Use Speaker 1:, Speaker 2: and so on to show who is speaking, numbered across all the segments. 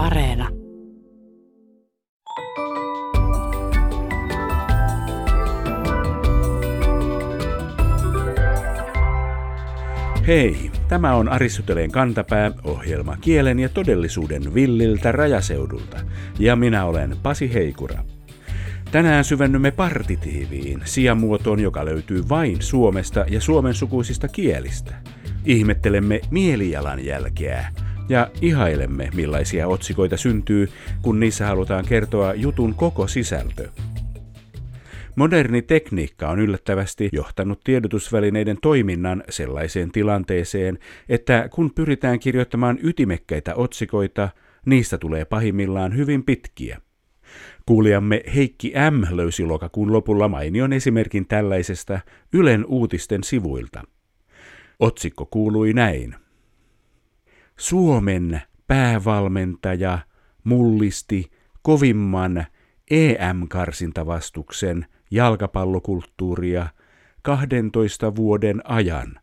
Speaker 1: Areena.
Speaker 2: Hei, tämä on Aristoteleen kantapää, ohjelma kielen ja todellisuuden villiltä rajaseudulta, ja minä olen Pasi Heikura. Tänään syvennymme partitiiviin, sijamuotoon, joka löytyy vain Suomesta ja suomen sukuisista kielistä. Ihmettelemme mielijalanjälkeä ja ihailemme, millaisia otsikoita syntyy, kun niissä halutaan kertoa jutun koko sisältö. Moderni tekniikka on yllättävästi johtanut tiedotusvälineiden toiminnan sellaiseen tilanteeseen, että kun pyritään kirjoittamaan ytimekkäitä otsikoita, niistä tulee pahimmillaan hyvin pitkiä. Kuulijamme Heikki M. löysi lokakuun lopulla mainion esimerkin tällaisesta Ylen uutisten sivuilta. Otsikko kuului näin. Suomen päävalmentaja mullisti kovimman EM-karsintavastuksen jalkapallokulttuuria 12 vuoden ajan.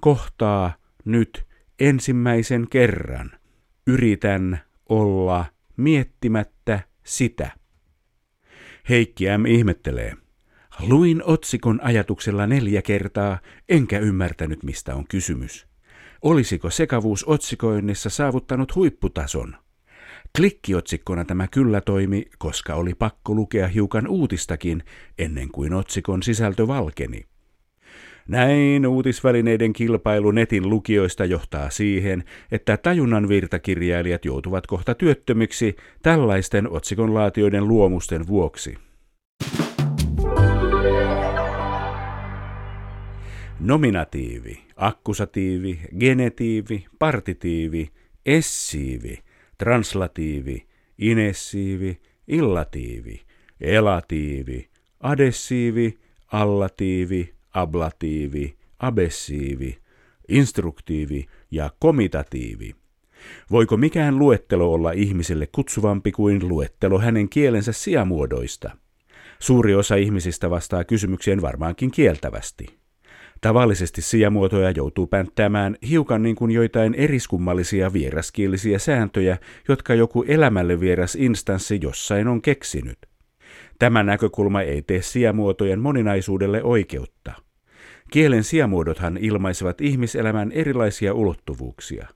Speaker 2: Kohtaa nyt ensimmäisen kerran. Yritän olla miettimättä sitä. Heikki M. ihmettelee. Luin otsikon ajatuksella neljä kertaa, enkä ymmärtänyt mistä on kysymys. Olisiko sekavuus otsikoinnissa saavuttanut huipputason? Klikkiotsikkona tämä kyllä toimi, koska oli pakko lukea hiukan uutistakin ennen kuin otsikon sisältö valkeni. Näin uutisvälineiden kilpailu netin lukijoista johtaa siihen, että tajunnan virtakirjailijat joutuvat kohta työttömiksi tällaisten otsikonlaatioiden luomusten vuoksi. Nominatiivi, akkusatiivi, genetiivi, partitiivi, essiivi, translatiivi, inessiivi, illatiivi, elatiivi, adessiivi, allatiivi, ablatiivi, abessiivi, instruktiivi ja komitatiivi. Voiko mikään luettelo olla ihmiselle kutsuvampi kuin luettelo hänen kielensä sijamuodoista? Suuri osa ihmisistä vastaa kysymykseen varmaankin kieltävästi. Tavallisesti sijamuotoja joutuu pänttäämään hiukan niin kuin joitain eriskummallisia vieraskielisiä sääntöjä, jotka joku elämälle vieras instanssi jossain on keksinyt. Tämä näkökulma ei tee sijamuotojen moninaisuudelle oikeutta. Kielen sijamuodothan ilmaisevat ihmiselämän erilaisia ulottuvuuksia.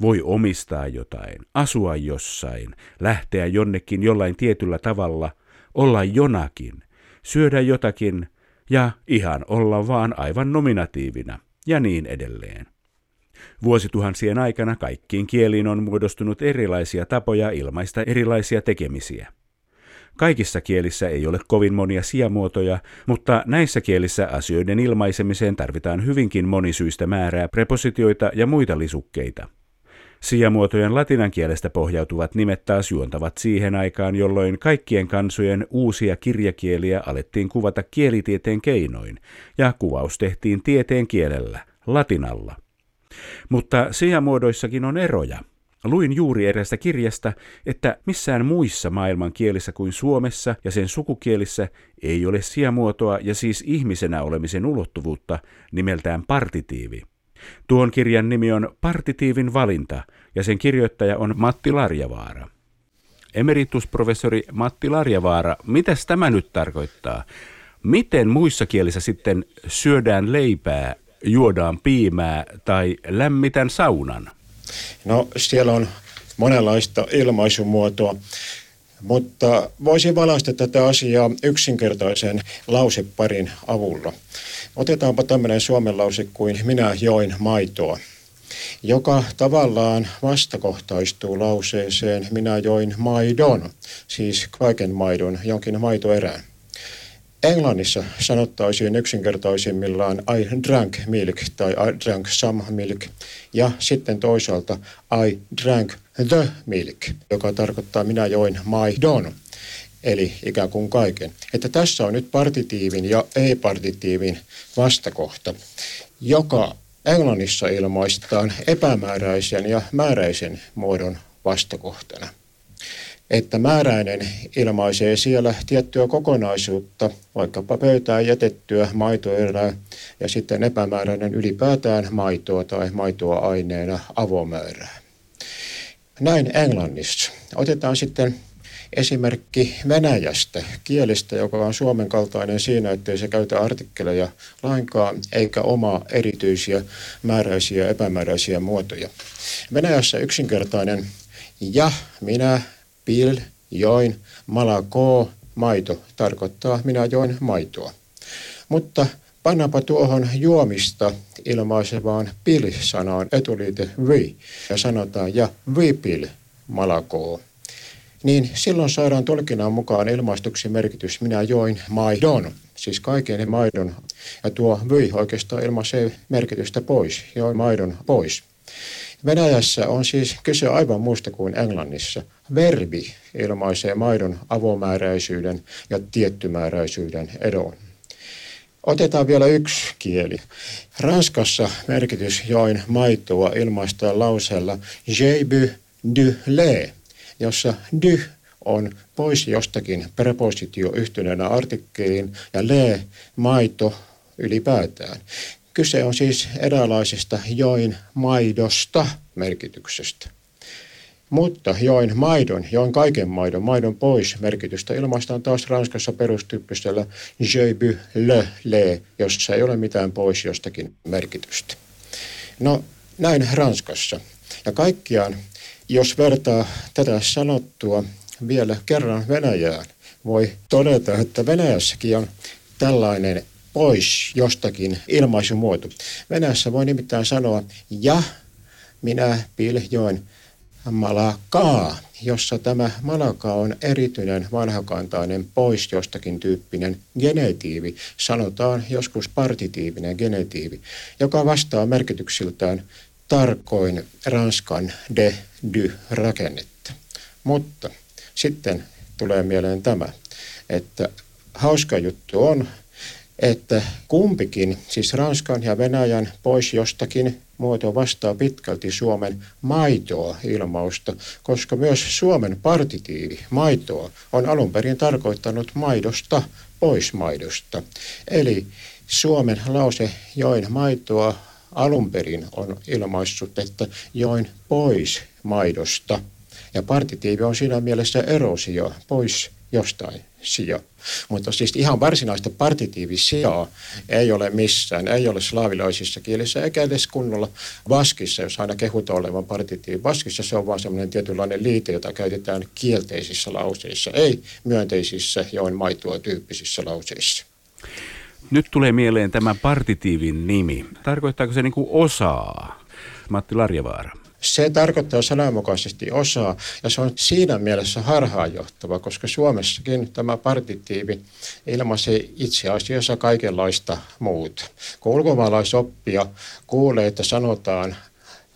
Speaker 2: Voi omistaa jotain, asua jossain, lähteä jonnekin jollain tietyllä tavalla, olla jonakin, syödä jotakin ja ihan olla vaan aivan nominatiivina ja niin edelleen. Vuosituhansien aikana kaikkiin kieliin on muodostunut erilaisia tapoja ilmaista erilaisia tekemisiä. Kaikissa kielissä ei ole kovin monia sijamuotoja, mutta näissä kielissä asioiden ilmaisemiseen tarvitaan hyvinkin monisyistä määrää prepositioita ja muita lisukkeita. Sijamuotojen latinan kielestä pohjautuvat nimet taas juontavat siihen aikaan, jolloin kaikkien kansojen uusia kirjakieliä alettiin kuvata kielitieteen keinoin, ja kuvaus tehtiin tieteen kielellä, latinalla. Mutta sijamuodoissakin on eroja – Luin juuri erästä kirjasta, että missään muissa maailman kielissä kuin Suomessa ja sen sukukielissä ei ole sijamuotoa ja siis ihmisenä olemisen ulottuvuutta nimeltään partitiivi. Tuon kirjan nimi on Partitiivin valinta ja sen kirjoittaja on Matti Larjavaara. Emeritusprofessori Matti Larjavaara, mitä tämä nyt tarkoittaa? Miten muissa kielissä sitten syödään leipää, juodaan piimää tai lämmitän saunan?
Speaker 3: No siellä on monenlaista ilmaisumuotoa, mutta voisin valaista tätä asiaa yksinkertaisen lauseparin avulla. Otetaanpa tämmöinen suomen lause kuin minä join maitoa, joka tavallaan vastakohtaistuu lauseeseen minä join maidon, siis kaiken maidon, jonkin maitoerään. Englannissa sanottaisiin yksinkertaisimmillaan I drank milk tai I drank some milk ja sitten toisaalta I drank the milk, joka tarkoittaa minä join maidon, eli ikään kuin kaiken. Että tässä on nyt partitiivin ja ei-partitiivin vastakohta, joka Englannissa ilmaistaan epämääräisen ja määräisen muodon vastakohtana että määräinen ilmaisee siellä tiettyä kokonaisuutta, vaikkapa pöytään jätettyä maitoerää ja sitten epämääräinen ylipäätään maitoa tai maitoa aineena avomäärää. Näin Englannissa. Otetaan sitten esimerkki Venäjästä, kielestä, joka on Suomen kaltainen siinä, ettei se käytä artikkeleja lainkaan, eikä omaa erityisiä määräisiä epämääräisiä muotoja. Venäjässä yksinkertainen ja, minä, pil, join, malako, maito tarkoittaa minä join maitoa. Mutta pannapa tuohon juomista ilmaisevaan pil-sanaan etuliite vi ja sanotaan ja vipil malakoo niin silloin saadaan tulkinnan mukaan ilmaistuksi merkitys minä join maidon, siis kaiken maidon. Ja tuo vyi oikeastaan ilmaisee merkitystä pois, join maidon pois. Venäjässä on siis kyse aivan muusta kuin Englannissa. Verbi ilmaisee maidon avomääräisyyden ja tiettymääräisyyden edon. Otetaan vielä yksi kieli. Ranskassa merkitys join maitoa ilmaistaan lauseella J'ai bu du lait, jossa dy on pois jostakin prepositio yhtyneenä artikkeliin ja le maito ylipäätään. Kyse on siis eräänlaisesta join maidosta merkityksestä. Mutta join maidon, join kaiken maidon, maidon pois merkitystä ilmaistaan taas Ranskassa perustyyppisellä je bu le le, jossa ei ole mitään pois jostakin merkitystä. No näin Ranskassa. Ja kaikkiaan jos vertaa tätä sanottua vielä kerran Venäjään, voi todeta, että Venäjässäkin on tällainen pois jostakin ilmaisumuoto. Venäjässä voi nimittäin sanoa ja minä piljoin malakaa, jossa tämä malaka on erityinen vanhakantainen pois jostakin tyyppinen genetiivi, sanotaan joskus partitiivinen genetiivi, joka vastaa merkityksiltään tarkoin Ranskan de dy rakennetta. Mutta sitten tulee mieleen tämä, että hauska juttu on, että kumpikin, siis Ranskan ja Venäjän pois jostakin muoto vastaa pitkälti Suomen maitoa ilmausta, koska myös Suomen partitiivi maitoa on alun perin tarkoittanut maidosta pois maidosta. Eli Suomen lause join maitoa alun perin on ilmaissut, että join pois maidosta. Ja partitiivi on siinä mielessä erosio, pois jostain sija. Mutta siis ihan varsinaista partitiivisijaa ei ole missään, ei ole slaavilaisissa kielissä eikä edes kunnolla vaskissa, jos aina kehutaan olevan partitiivi. Vaskissa se on vaan semmoinen tietynlainen liite, jota käytetään kielteisissä lauseissa, ei myönteisissä join maitoa tyyppisissä lauseissa.
Speaker 2: Nyt tulee mieleen tämä partitiivin nimi. Tarkoittaako se niin osaa? Matti Larjavaara.
Speaker 3: Se tarkoittaa sananmukaisesti osaa ja se on siinä mielessä harhaanjohtava, koska Suomessakin tämä partitiivi ilmaisee itse asiassa kaikenlaista muuta. Kun ulkomaalaisoppija kuulee, että sanotaan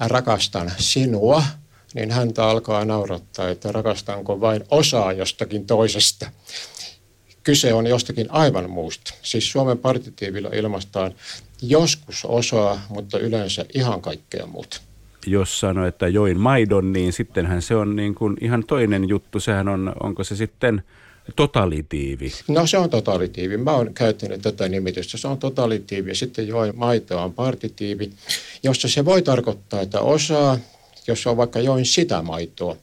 Speaker 3: rakastan sinua, niin häntä alkaa naurattaa, että rakastanko vain osaa jostakin toisesta kyse on jostakin aivan muusta. Siis Suomen partitiivilla ilmaistaan joskus osaa, mutta yleensä ihan kaikkea muuta.
Speaker 2: Jos sanoo, että join maidon, niin sittenhän se on niin kuin ihan toinen juttu. Sehän on, onko se sitten totalitiivi?
Speaker 3: No se on totalitiivi. Mä oon käyttänyt tätä nimitystä. Se on totalitiivi ja sitten join maitoa on partitiivi, jossa se voi tarkoittaa, että osaa jos on vaikka join sitä maitoa.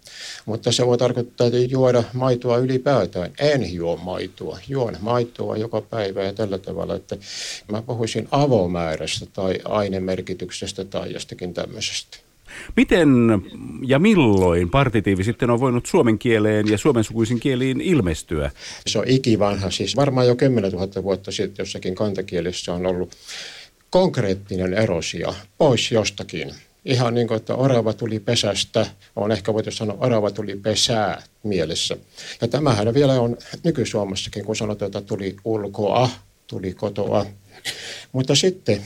Speaker 3: Mutta se voi tarkoittaa, että juoda maitoa ylipäätään. En juo maitoa. Juon maitoa joka päivä ja tällä tavalla, että mä puhuisin avomäärästä tai ainemerkityksestä tai jostakin tämmöisestä.
Speaker 2: Miten ja milloin partitiivi sitten on voinut suomen kieleen ja suomensukuisiin kieliin ilmestyä?
Speaker 3: Se on ikivanha, siis varmaan jo 10 000 vuotta sitten jossakin kantakielessä on ollut konkreettinen erosio pois jostakin ihan niin kuin, että orava tuli pesästä, on ehkä voitu sanoa orava tuli pesää mielessä. Ja tämähän vielä on nyky-Suomessakin, kun sanotaan, että tuli ulkoa, tuli kotoa. Mutta sitten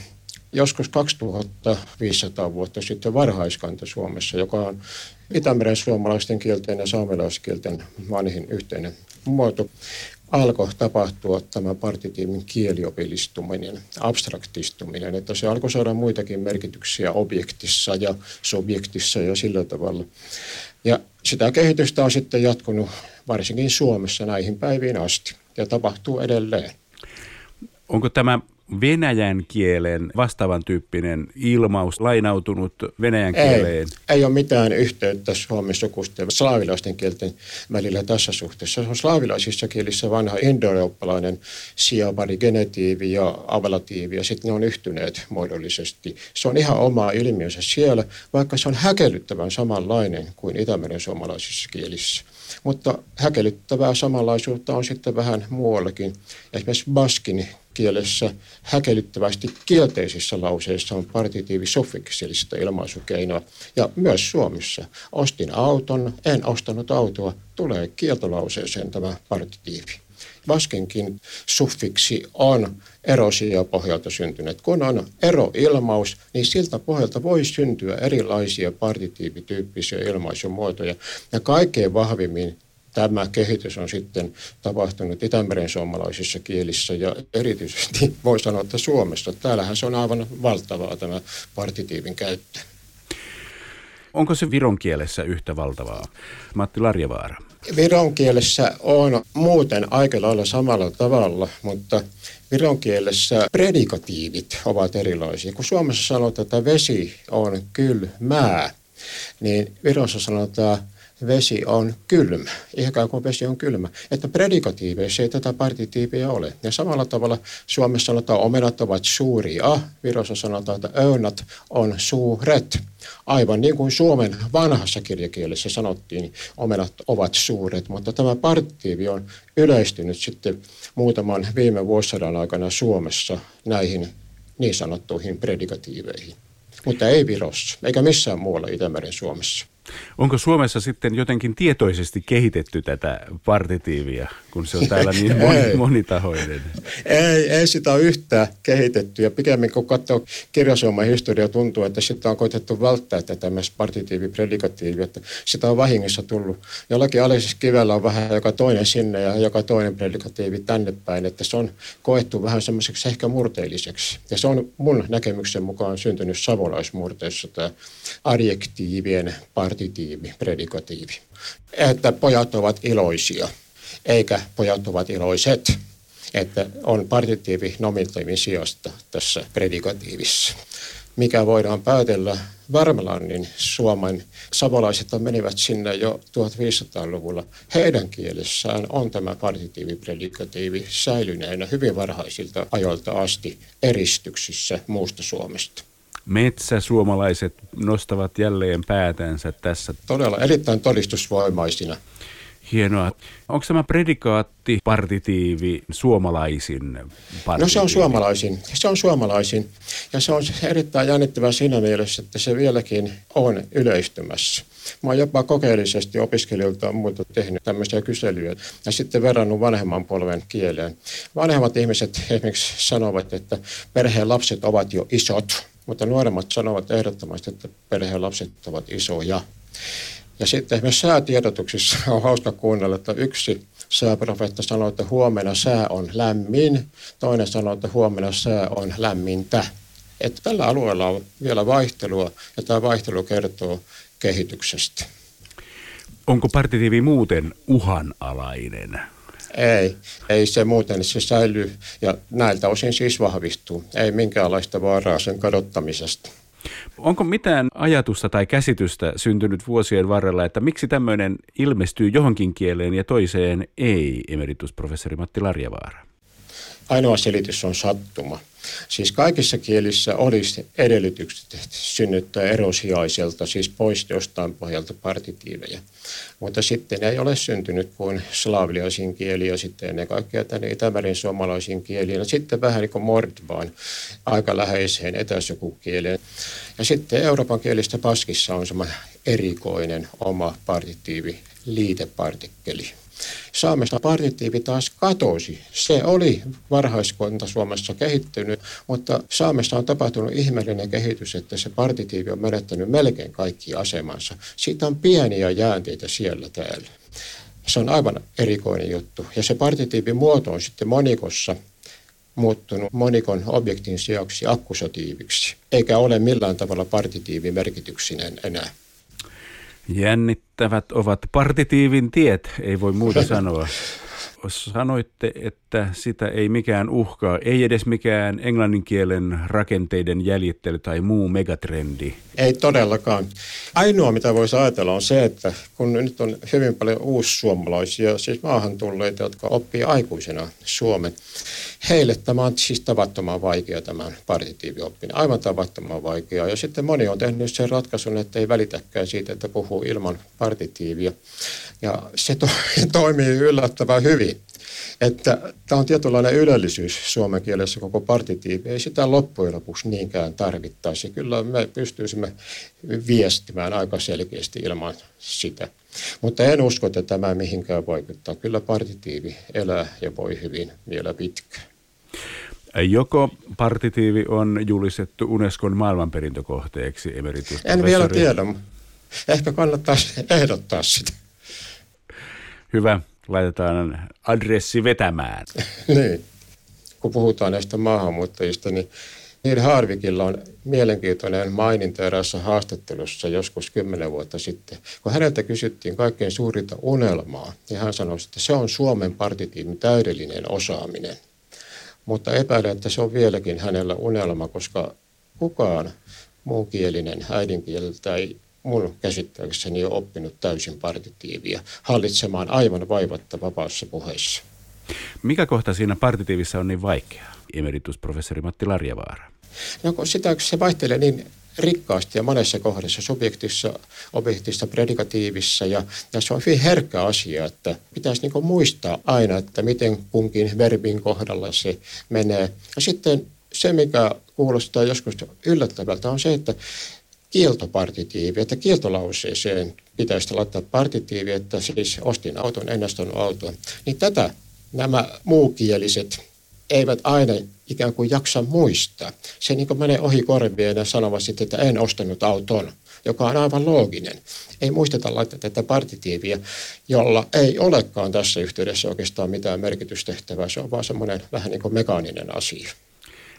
Speaker 3: joskus 2500 vuotta sitten varhaiskanta Suomessa, joka on Itämeren suomalaisten kielten ja saamelaiskielten vanhin yhteinen muoto, alkoi tapahtua tämä partitiimin kieliopillistuminen, abstraktistuminen, että se alkoi saada muitakin merkityksiä objektissa ja subjektissa ja sillä tavalla. Ja sitä kehitystä on sitten jatkunut varsinkin Suomessa näihin päiviin asti ja tapahtuu edelleen.
Speaker 2: Onko tämä venäjän kielen vastaavan tyyppinen ilmaus lainautunut venäjän kieleen?
Speaker 3: Ei, ei ole mitään yhteyttä suomen sukusten slaavilaisten kielten välillä tässä suhteessa. Se on slaavilaisissa kielissä vanha indoeurooppalainen siapari, genetiivi ja avelatiivi ja sitten ne on yhtyneet muodollisesti. Se on ihan oma ilmiönsä siellä, vaikka se on häkellyttävän samanlainen kuin Itämeren suomalaisissa kielissä. Mutta häkellyttävää samanlaisuutta on sitten vähän muuallakin. Esimerkiksi baskin kielessä häkellyttävästi kielteisissä lauseissa on partitiivisuffiksellista ilmaisukeinoa. Ja myös Suomessa. Ostin auton, en ostanut autoa, tulee kieltolauseeseen tämä partitiivi. Vaskenkin suffiksi on erosia pohjalta syntyneet. Kun on eroilmaus, niin siltä pohjalta voi syntyä erilaisia partitiivityyppisiä ilmaisumuotoja. Ja kaikkein vahvimmin tämä kehitys on sitten tapahtunut Itämeren suomalaisissa kielissä ja erityisesti voi sanoa, että Suomessa. Täällähän se on aivan valtavaa tämä partitiivin käyttö.
Speaker 2: Onko se viron kielessä yhtä valtavaa? Matti Larjavaara.
Speaker 3: Viron kielessä on muuten aika lailla samalla tavalla, mutta viron kielessä predikatiivit ovat erilaisia. Kun Suomessa sanotaan, että vesi on kylmää, niin Virossa sanotaan vesi on kylmä, ihan kuin vesi on kylmä. Että predikatiiveissa ei tätä partitiiviä ole. Ja samalla tavalla Suomessa sanotaan, omenat ovat suuria, Virossa sanotaan, että öynät on suuret. Aivan niin kuin Suomen vanhassa kirjakielessä sanottiin, omenat ovat suuret, mutta tämä partitiivi on yleistynyt sitten muutaman viime vuosisadan aikana Suomessa näihin niin sanottuihin predikatiiveihin. Mutta ei Virossa, eikä missään muualla Itämeren Suomessa.
Speaker 2: Onko Suomessa sitten jotenkin tietoisesti kehitetty tätä partitiivia, kun se on täällä niin moni, monitahoinen?
Speaker 3: Ei, ei sitä ole yhtään kehitetty. Ja pikemmin kun katsoo kirjasuoman historiaa, tuntuu, että sitä on koitettu välttää tätä myös partitiivi, predikatiivi, että sitä on vahingossa tullut. Jollakin alisessa kivellä on vähän joka toinen sinne ja joka toinen predikatiivi tänne päin, että se on koettu vähän semmoiseksi ehkä murteelliseksi. Ja se on mun näkemyksen mukaan syntynyt savolaismurteessa tämä adjektiivien partitiivi partitiivi, predikatiivi. Että pojat ovat iloisia, eikä pojat ovat iloiset. Että on partitiivi nominatiivin sijasta tässä predikatiivissa. Mikä voidaan päätellä Varmelannin Suomen savolaiset menivät sinne jo 1500-luvulla. Heidän kielessään on tämä partitiivi, predikatiivi säilyneenä hyvin varhaisilta ajoilta asti eristyksissä muusta Suomesta
Speaker 2: metsäsuomalaiset nostavat jälleen päätänsä tässä.
Speaker 3: Todella erittäin todistusvoimaisina.
Speaker 2: Hienoa. Onko tämä predikaatti partitiivi suomalaisin partitiivi?
Speaker 3: No se on suomalaisin. Se on suomalaisin. Ja se on erittäin jännittävää siinä mielessä, että se vieläkin on yleistymässä. Mä oon jopa kokeellisesti opiskelijoilta muuta tehnyt tämmöisiä kyselyjä ja sitten verrannut vanhemman polven kieleen. Vanhemmat ihmiset esimerkiksi sanovat, että perheen lapset ovat jo isot mutta nuoremmat sanovat ehdottomasti, että perheen lapset ovat isoja. Ja sitten esimerkiksi säätiedotuksissa on hauska kuunnella, että yksi sääprofetta sanoo, että huomenna sää on lämmin, toinen sanoo, että huomenna sää on lämmintä. Että tällä alueella on vielä vaihtelua ja tämä vaihtelu kertoo kehityksestä.
Speaker 2: Onko partitiivi muuten uhanalainen?
Speaker 3: Ei, ei se muuten, se säilyy ja näiltä osin siis vahvistuu. Ei minkäänlaista vaaraa sen kadottamisesta.
Speaker 2: Onko mitään ajatusta tai käsitystä syntynyt vuosien varrella, että miksi tämmöinen ilmestyy johonkin kieleen ja toiseen ei, emeritusprofessori Matti Larjavaara?
Speaker 3: Ainoa selitys on sattuma. Siis kaikissa kielissä olisi edellytykset synnyttää erosijaiselta, siis pois jostain pohjalta partitiiveja. Mutta sitten ei ole syntynyt kuin slaavilaisiin kieliin ja sitten ennen kaikkea tänne Itämeren suomalaisiin kieliin. Ja sitten vähän niin kuin mordvaan aika läheiseen etäsukukieleen. Ja sitten Euroopan kielistä paskissa on semmoinen erikoinen oma partitiivi, liitepartikkeli. Saamesta partitiivi taas katosi. Se oli varhaiskonta Suomessa kehittynyt, mutta Saamessa on tapahtunut ihmeellinen kehitys, että se partitiivi on menettänyt melkein kaikki asemansa. Siitä on pieniä jäänteitä siellä täällä. Se on aivan erikoinen juttu. Ja se partitiivin muoto on sitten monikossa muuttunut monikon objektin sijaksi akkusatiiviksi, eikä ole millään tavalla partitiivimerkityksinen enää.
Speaker 2: Jännittävät ovat partitiivin tiet, ei voi muuta sanoa. Sanoitte, että sitä ei mikään uhkaa, ei edes mikään englanninkielen rakenteiden jäljittely tai muu megatrendi.
Speaker 3: Ei todellakaan. Ainoa, mitä voisi ajatella, on se, että kun nyt on hyvin paljon uussuomalaisia, siis maahan tulleita, jotka oppii aikuisena Suomen, heille tämä on siis tavattoman vaikea tämän partitiivioppinen, aivan tavattoman vaikea. Ja sitten moni on tehnyt sen ratkaisun, että ei välitäkään siitä, että puhuu ilman partitiivia. Ja se to- toimii yllättävän hyvin. Että tämä on tietynlainen ylellisyys suomen kielessä koko partitiivi. Ei sitä loppujen lopuksi niinkään tarvittaisi. Kyllä me pystyisimme viestimään aika selkeästi ilman sitä. Mutta en usko, että tämä mihinkään vaikuttaa. Kyllä partitiivi elää ja voi hyvin vielä pitkään.
Speaker 2: Joko partitiivi on julistettu Unescon maailmanperintökohteeksi emeritus?
Speaker 3: En vielä tiedä. Ehkä kannattaa ehdottaa sitä.
Speaker 2: Hyvä, laitetaan adressi vetämään.
Speaker 3: niin. Kun puhutaan näistä maahanmuuttajista, niin Neil Harvikilla on mielenkiintoinen maininta erässä haastattelussa joskus kymmenen vuotta sitten. Kun häneltä kysyttiin kaikkein suurinta unelmaa, niin hän sanoi, että se on Suomen partitiimin täydellinen osaaminen. Mutta epäilen, että se on vieläkin hänellä unelma, koska kukaan muukielinen äidinkieltä ei mun käsittääkseni ole oppinut täysin partitiivia hallitsemaan aivan vaivatta vapaassa puheessa.
Speaker 2: Mikä kohta siinä partitiivissa on niin vaikeaa, emeritusprofessori Matti Larjavaara?
Speaker 3: No kun sitä, kun se vaihtelee niin rikkaasti ja monessa kohdassa, subjektissa, objektissa, predikatiivissa ja, ja se on hyvin herkkä asia, että pitäisi niin muistaa aina, että miten kunkin verbin kohdalla se menee. Ja sitten se, mikä kuulostaa joskus yllättävältä, on se, että kieltopartitiivi, että kieltolauseeseen pitäisi laittaa partitiivi, että siis ostin auton, en ostanut autoa. Niin tätä nämä muukieliset eivät aina ikään kuin jaksa muistaa. Se niin menee ohi korvien ja sanovat sitten, että en ostanut auton, joka on aivan looginen. Ei muisteta laittaa tätä partitiiviä, jolla ei olekaan tässä yhteydessä oikeastaan mitään merkitystehtävää. Se on vaan semmoinen vähän niin kuin mekaaninen asia.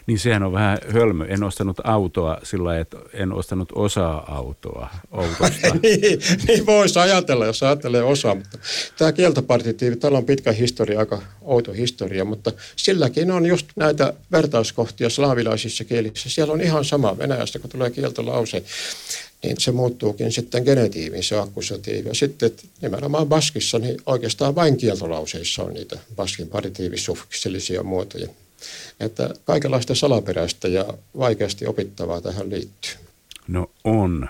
Speaker 2: Niin sehän on vähän hölmö. En ostanut autoa sillä että en ostanut osaa autoa
Speaker 3: niin, niin voisi ajatella, jos ajattelee osaa. Mutta tämä kieltopartitiivi, täällä on pitkä historia, aika outo historia, mutta silläkin on just näitä vertauskohtia slaavilaisissa kielissä. Siellä on ihan sama Venäjästä, kun tulee kieltolause niin se muuttuukin sitten genetiivin, se akkusatiivi. Ja sitten nimenomaan Baskissa, niin oikeastaan vain kieltolauseissa on niitä Baskin partitiivisufiksellisia muotoja. Että kaikenlaista salaperäistä ja vaikeasti opittavaa tähän liittyy.
Speaker 2: No on.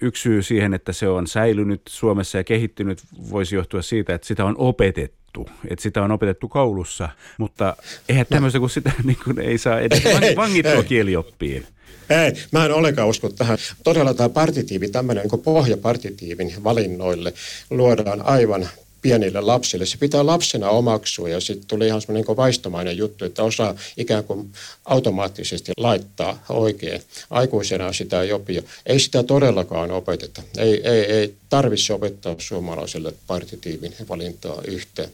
Speaker 2: Yksi syy siihen, että se on säilynyt Suomessa ja kehittynyt, voisi johtua siitä, että sitä on opetettu. Että sitä on opetettu koulussa, mutta eihän tämmöistä, kun sitä niin kuin ei saa edes vangittua kielioppiin.
Speaker 3: Ei, mä en ollenkaan usko tähän. Todella tämä partitiivi, tämmöinen niin pohjapartitiivin valinnoille luodaan aivan pienille lapsille. Se pitää lapsena omaksua ja sitten tuli ihan semmoinen niin vaistomainen juttu, että osaa ikään kuin automaattisesti laittaa oikein. Aikuisena sitä ei opia. Ei sitä todellakaan opeteta. Ei, ei, ei tarvitse opettaa suomalaiselle partitiivin valintaa yhteen.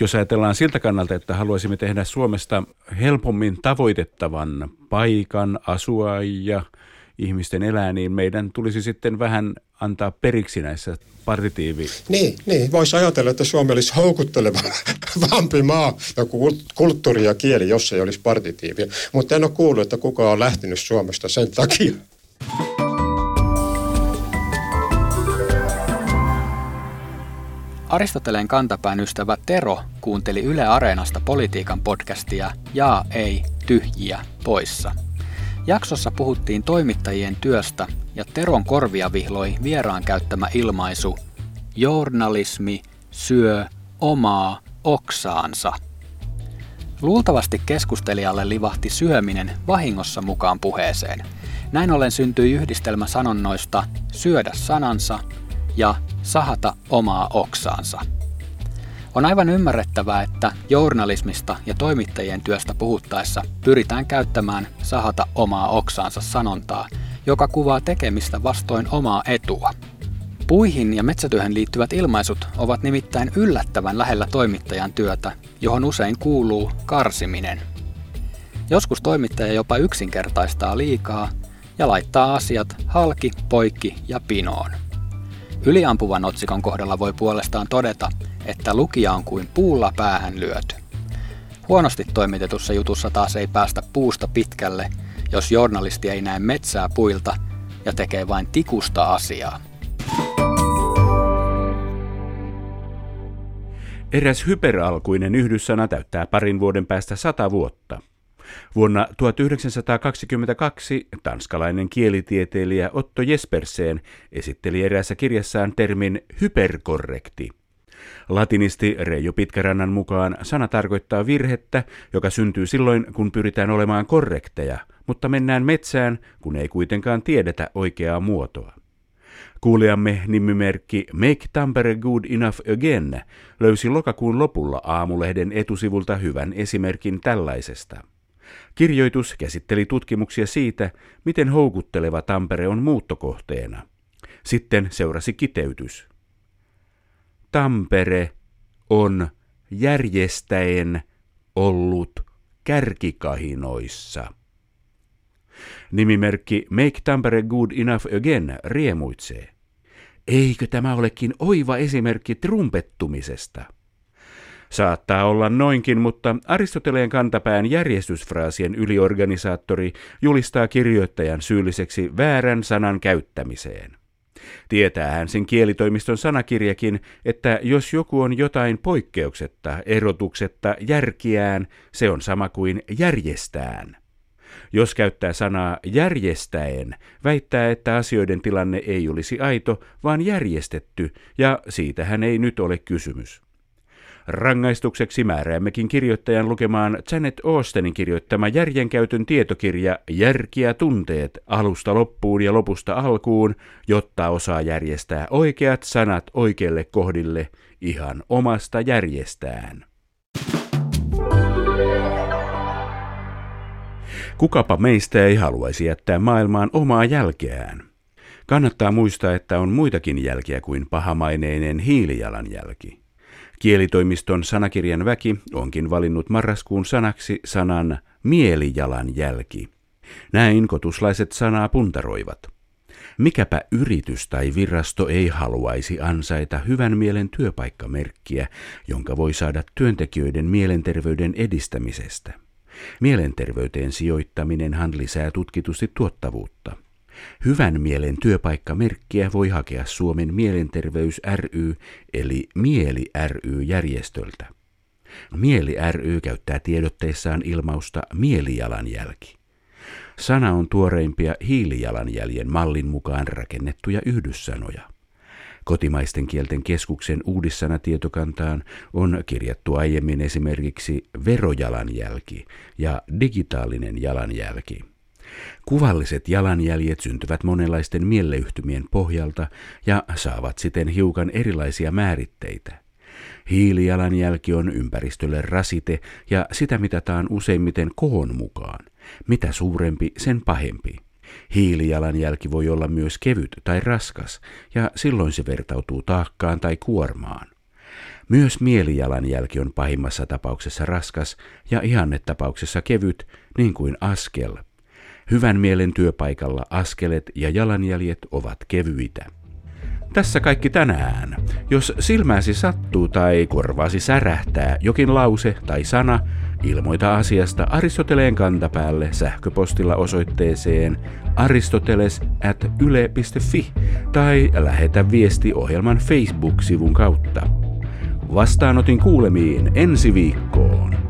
Speaker 2: Jos ajatellaan siltä kannalta, että haluaisimme tehdä Suomesta helpommin tavoitettavan paikan asua ja ihmisten elää, niin meidän tulisi sitten vähän antaa periksi näissä partitiivi.
Speaker 3: Niin, niin. voisi ajatella, että Suomi olisi houkutteleva vampi maa, joku kulttuuri ja kieli, jos ei olisi partitiivia. Mutta en ole kuullut, että kukaan on lähtenyt Suomesta sen takia.
Speaker 1: Aristoteleen kantapään ystävä Tero kuunteli Yle Areenasta politiikan podcastia Jaa, ei, tyhjiä, poissa – Jaksossa puhuttiin toimittajien työstä ja Teron korvia vihloi vieraan käyttämä ilmaisu Journalismi syö omaa oksaansa. Luultavasti keskustelijalle livahti syöminen vahingossa mukaan puheeseen. Näin ollen syntyi yhdistelmä sanonnoista syödä sanansa ja sahata omaa oksaansa. On aivan ymmärrettävää, että journalismista ja toimittajien työstä puhuttaessa pyritään käyttämään sahata omaa oksaansa sanontaa, joka kuvaa tekemistä vastoin omaa etua. Puihin ja metsätyöhön liittyvät ilmaisut ovat nimittäin yllättävän lähellä toimittajan työtä, johon usein kuuluu karsiminen. Joskus toimittaja jopa yksinkertaistaa liikaa ja laittaa asiat halki, poikki ja pinoon. Yliampuvan otsikon kohdalla voi puolestaan todeta, että lukija on kuin puulla päähän lyöty. Huonosti toimitetussa jutussa taas ei päästä puusta pitkälle, jos journalisti ei näe metsää puilta ja tekee vain tikusta asiaa.
Speaker 2: Eräs hyperalkuinen yhdyssana täyttää parin vuoden päästä sata vuotta. Vuonna 1922 tanskalainen kielitieteilijä Otto Jespersen esitteli eräässä kirjassaan termin hyperkorrekti. Latinisti Reijo Pitkärannan mukaan sana tarkoittaa virhettä, joka syntyy silloin, kun pyritään olemaan korrekteja, mutta mennään metsään, kun ei kuitenkaan tiedetä oikeaa muotoa. Kuulijamme nimimerkki Make Tampere Good Enough Again löysi lokakuun lopulla aamulehden etusivulta hyvän esimerkin tällaisesta. Kirjoitus käsitteli tutkimuksia siitä, miten houkutteleva Tampere on muuttokohteena. Sitten seurasi kiteytys. Tampere on järjestäen ollut kärkikahinoissa. Nimimerkki Make Tampere Good Enough Again riemuitsee. Eikö tämä olekin oiva esimerkki trumpettumisesta? Saattaa olla noinkin, mutta Aristoteleen kantapään järjestysfraasien yliorganisaattori julistaa kirjoittajan syylliseksi väärän sanan käyttämiseen. Tietää hän sen kielitoimiston sanakirjakin, että jos joku on jotain poikkeuksetta, erotuksetta, järkiään, se on sama kuin järjestään. Jos käyttää sanaa järjestäen, väittää, että asioiden tilanne ei olisi aito, vaan järjestetty, ja siitä hän ei nyt ole kysymys. Rangaistukseksi määräämmekin kirjoittajan lukemaan Janet Austenin kirjoittama järjenkäytön tietokirja Järkiä tunteet alusta loppuun ja lopusta alkuun, jotta osaa järjestää oikeat sanat oikeille kohdille ihan omasta järjestään. Kukapa meistä ei haluaisi jättää maailmaan omaa jälkeään? Kannattaa muistaa, että on muitakin jälkiä kuin pahamaineinen hiilijalanjälki. Kielitoimiston sanakirjan väki onkin valinnut marraskuun sanaksi sanan mielijalanjälki. Näin kotuslaiset sanaa puntaroivat. Mikäpä yritys tai virasto ei haluaisi ansaita hyvän mielen työpaikkamerkkiä, jonka voi saada työntekijöiden mielenterveyden edistämisestä. Mielenterveyteen sijoittaminenhan lisää tutkitusti tuottavuutta. Hyvän mielen työpaikkamerkkiä voi hakea Suomen Mielenterveys ry eli Mieli ry järjestöltä. Mieli ry käyttää tiedotteissaan ilmausta mielijalanjälki. Sana on tuoreimpia hiilijalanjäljen mallin mukaan rakennettuja yhdyssanoja. Kotimaisten kielten keskuksen uudissanatietokantaan on kirjattu aiemmin esimerkiksi verojalanjälki ja digitaalinen jalanjälki. Kuvalliset jalanjäljet syntyvät monenlaisten mieleyhtymien pohjalta ja saavat siten hiukan erilaisia määritteitä. Hiilijalanjälki on ympäristölle rasite ja sitä mitataan useimmiten koon mukaan. Mitä suurempi, sen pahempi. Hiilijalanjälki voi olla myös kevyt tai raskas, ja silloin se vertautuu taakkaan tai kuormaan. Myös mielijalanjälki on pahimmassa tapauksessa raskas ja ihannetapauksessa kevyt, niin kuin askel. Hyvän mielen työpaikalla askelet ja jalanjäljet ovat kevyitä. Tässä kaikki tänään. Jos silmäsi sattuu tai korvaasi särähtää jokin lause tai sana, ilmoita asiasta Aristoteleen kantapäälle sähköpostilla osoitteeseen aristoteles at yle.fi tai lähetä viesti ohjelman Facebook-sivun kautta. Vastaanotin kuulemiin ensi viikkoon.